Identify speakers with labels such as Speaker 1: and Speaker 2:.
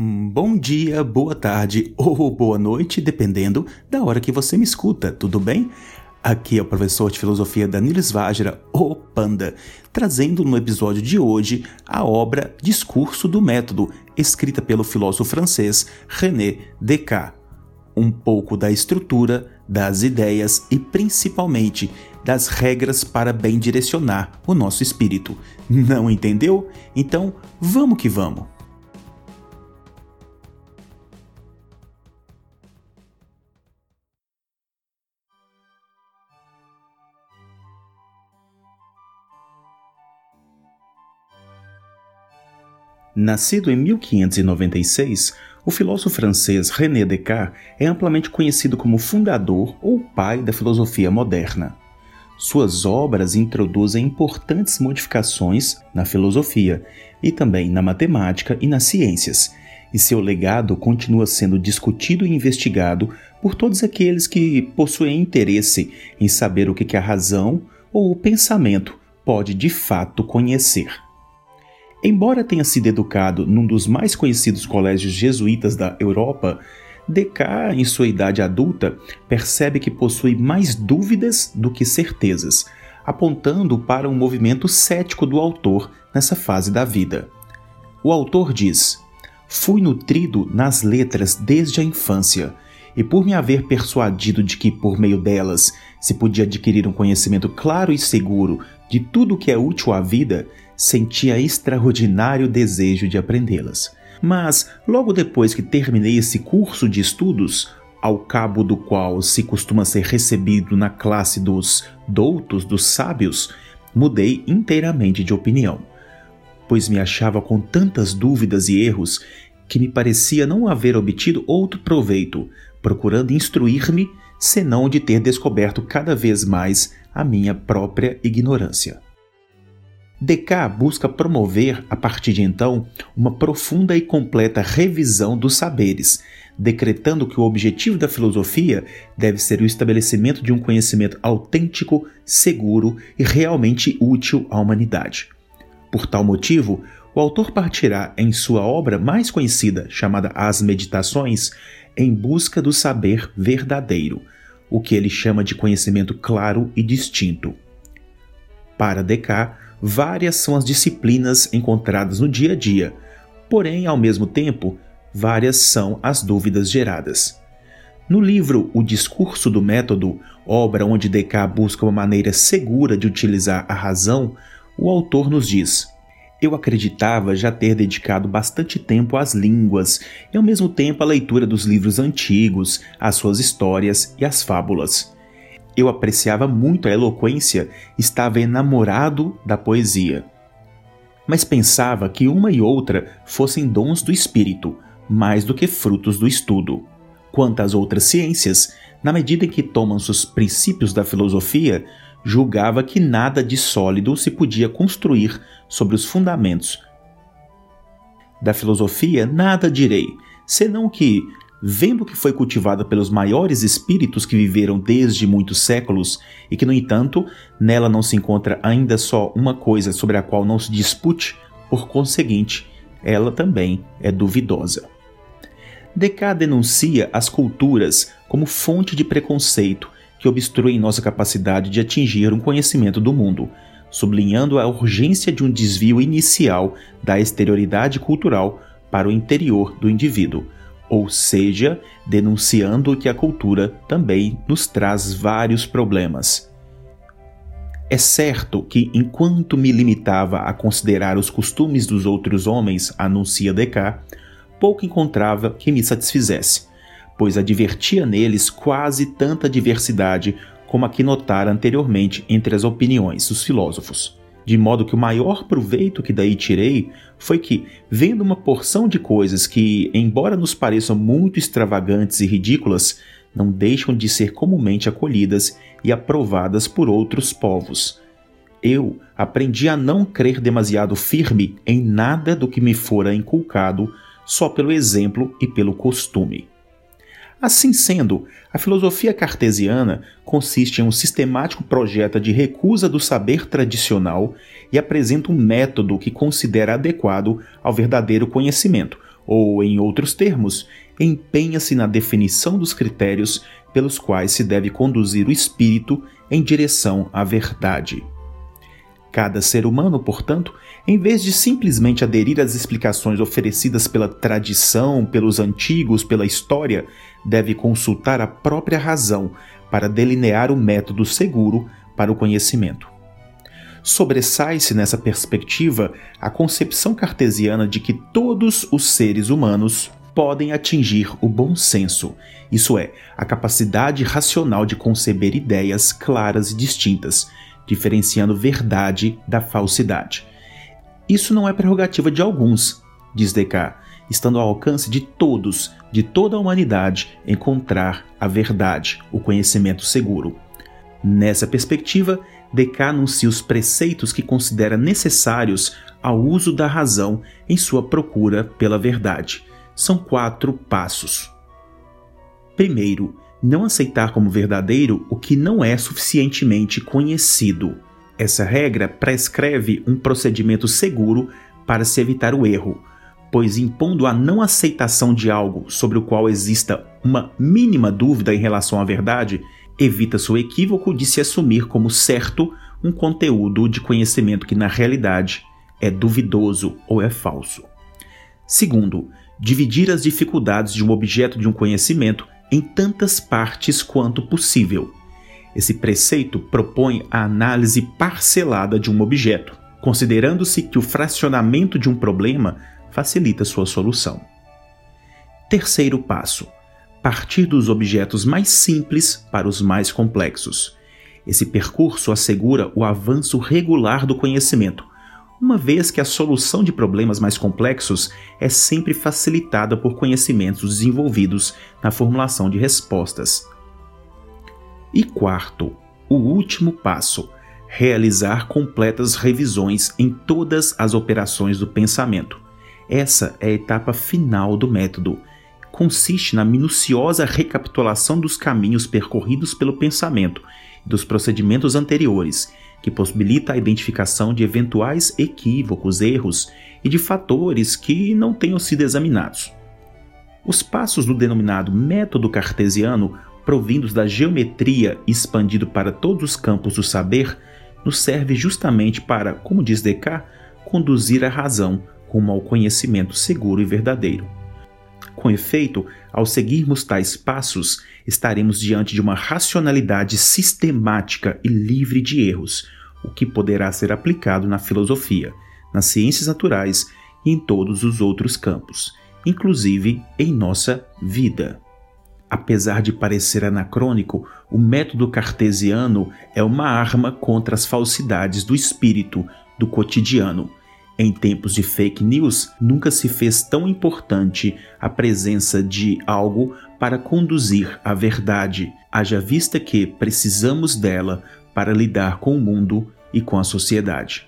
Speaker 1: Bom dia, boa tarde ou boa noite, dependendo da hora que você me escuta, tudo bem? Aqui é o professor de filosofia Danilo Svajra, o Panda, trazendo no episódio de hoje a obra Discurso do Método, escrita pelo filósofo francês René Descartes. Um pouco da estrutura, das ideias e principalmente das regras para bem direcionar o nosso espírito. Não entendeu? Então vamos que vamos! Nascido em 1596, o filósofo francês René Descartes é amplamente conhecido como fundador ou pai da filosofia moderna. Suas obras introduzem importantes modificações na filosofia e também na matemática e nas ciências, e seu legado continua sendo discutido e investigado por todos aqueles que possuem interesse em saber o que a razão ou o pensamento pode de fato conhecer. Embora tenha sido educado num dos mais conhecidos colégios jesuítas da Europa, Descartes, em sua idade adulta, percebe que possui mais dúvidas do que certezas, apontando para um movimento cético do autor nessa fase da vida. O autor diz: Fui nutrido nas letras desde a infância, e por me haver persuadido de que, por meio delas, se podia adquirir um conhecimento claro e seguro de tudo o que é útil à vida, sentia extraordinário desejo de aprendê-las. Mas, logo depois que terminei esse curso de estudos, ao cabo do qual se costuma ser recebido na classe dos doutos, dos sábios, mudei inteiramente de opinião, pois me achava com tantas dúvidas e erros que me parecia não haver obtido outro proveito, procurando instruir-me, senão de ter descoberto cada vez mais a minha própria ignorância. Descartes busca promover, a partir de então, uma profunda e completa revisão dos saberes, decretando que o objetivo da filosofia deve ser o estabelecimento de um conhecimento autêntico, seguro e realmente útil à humanidade. Por tal motivo, o autor partirá em sua obra mais conhecida, chamada As Meditações, em busca do saber verdadeiro, o que ele chama de conhecimento claro e distinto. Para Descartes, várias são as disciplinas encontradas no dia a dia, porém, ao mesmo tempo, várias são as dúvidas geradas. No livro O Discurso do Método, obra onde Descartes busca uma maneira segura de utilizar a razão, o autor nos diz: Eu acreditava já ter dedicado bastante tempo às línguas e ao mesmo tempo à leitura dos livros antigos, às suas histórias e às fábulas eu apreciava muito a eloquência, estava enamorado da poesia. Mas pensava que uma e outra fossem dons do espírito, mais do que frutos do estudo. Quanto às outras ciências, na medida em que tomam seus princípios da filosofia, julgava que nada de sólido se podia construir sobre os fundamentos. Da filosofia nada direi, senão que, vendo que foi cultivada pelos maiores espíritos que viveram desde muitos séculos e que, no entanto, nela não se encontra ainda só uma coisa sobre a qual não se dispute, por conseguinte, ela também é duvidosa. Descartes denuncia as culturas como fonte de preconceito que obstruem nossa capacidade de atingir um conhecimento do mundo, sublinhando a urgência de um desvio inicial da exterioridade cultural para o interior do indivíduo ou seja, denunciando que a cultura também nos traz vários problemas. É certo que, enquanto me limitava a considerar os costumes dos outros homens, anuncia Descartes, pouco encontrava que me satisfizesse, pois advertia neles quase tanta diversidade como a que notara anteriormente entre as opiniões dos filósofos de modo que o maior proveito que daí tirei foi que, vendo uma porção de coisas que, embora nos pareçam muito extravagantes e ridículas, não deixam de ser comumente acolhidas e aprovadas por outros povos. Eu aprendi a não crer demasiado firme em nada do que me fora inculcado só pelo exemplo e pelo costume. Assim sendo, a filosofia cartesiana consiste em um sistemático projeto de recusa do saber tradicional e apresenta um método que considera adequado ao verdadeiro conhecimento, ou, em outros termos, empenha-se na definição dos critérios pelos quais se deve conduzir o espírito em direção à verdade. Cada ser humano, portanto, em vez de simplesmente aderir às explicações oferecidas pela tradição, pelos antigos, pela história, deve consultar a própria razão para delinear o método seguro para o conhecimento. Sobressai-se nessa perspectiva a concepção cartesiana de que todos os seres humanos podem atingir o bom senso, isso é, a capacidade racional de conceber ideias claras e distintas, diferenciando verdade da falsidade. Isso não é prerrogativa de alguns, diz Descartes, estando ao alcance de todos, de toda a humanidade, encontrar a verdade, o conhecimento seguro. Nessa perspectiva, Descartes anuncia os preceitos que considera necessários ao uso da razão em sua procura pela verdade. São quatro passos. Primeiro, não aceitar como verdadeiro o que não é suficientemente conhecido. Essa regra prescreve um procedimento seguro para se evitar o erro, pois impondo a não aceitação de algo sobre o qual exista uma mínima dúvida em relação à verdade, evita-se o equívoco de se assumir como certo um conteúdo de conhecimento que na realidade é duvidoso ou é falso. Segundo, dividir as dificuldades de um objeto de um conhecimento em tantas partes quanto possível. Esse preceito propõe a análise parcelada de um objeto, considerando-se que o fracionamento de um problema facilita sua solução. Terceiro passo: partir dos objetos mais simples para os mais complexos. Esse percurso assegura o avanço regular do conhecimento, uma vez que a solução de problemas mais complexos é sempre facilitada por conhecimentos desenvolvidos na formulação de respostas. E quarto, o último passo: realizar completas revisões em todas as operações do pensamento. Essa é a etapa final do método. Consiste na minuciosa recapitulação dos caminhos percorridos pelo pensamento e dos procedimentos anteriores que possibilita a identificação de eventuais equívocos, erros e de fatores que não tenham sido examinados. Os passos do denominado método cartesiano, provindos da geometria expandido para todos os campos do saber, nos serve justamente para, como diz Descartes, conduzir a razão rumo ao conhecimento seguro e verdadeiro. Com efeito, ao seguirmos tais passos, estaremos diante de uma racionalidade sistemática e livre de erros, o que poderá ser aplicado na filosofia, nas ciências naturais e em todos os outros campos, inclusive em nossa vida. Apesar de parecer anacrônico, o método cartesiano é uma arma contra as falsidades do espírito do cotidiano em tempos de fake news, nunca se fez tão importante a presença de algo para conduzir à verdade, haja vista que precisamos dela para lidar com o mundo e com a sociedade.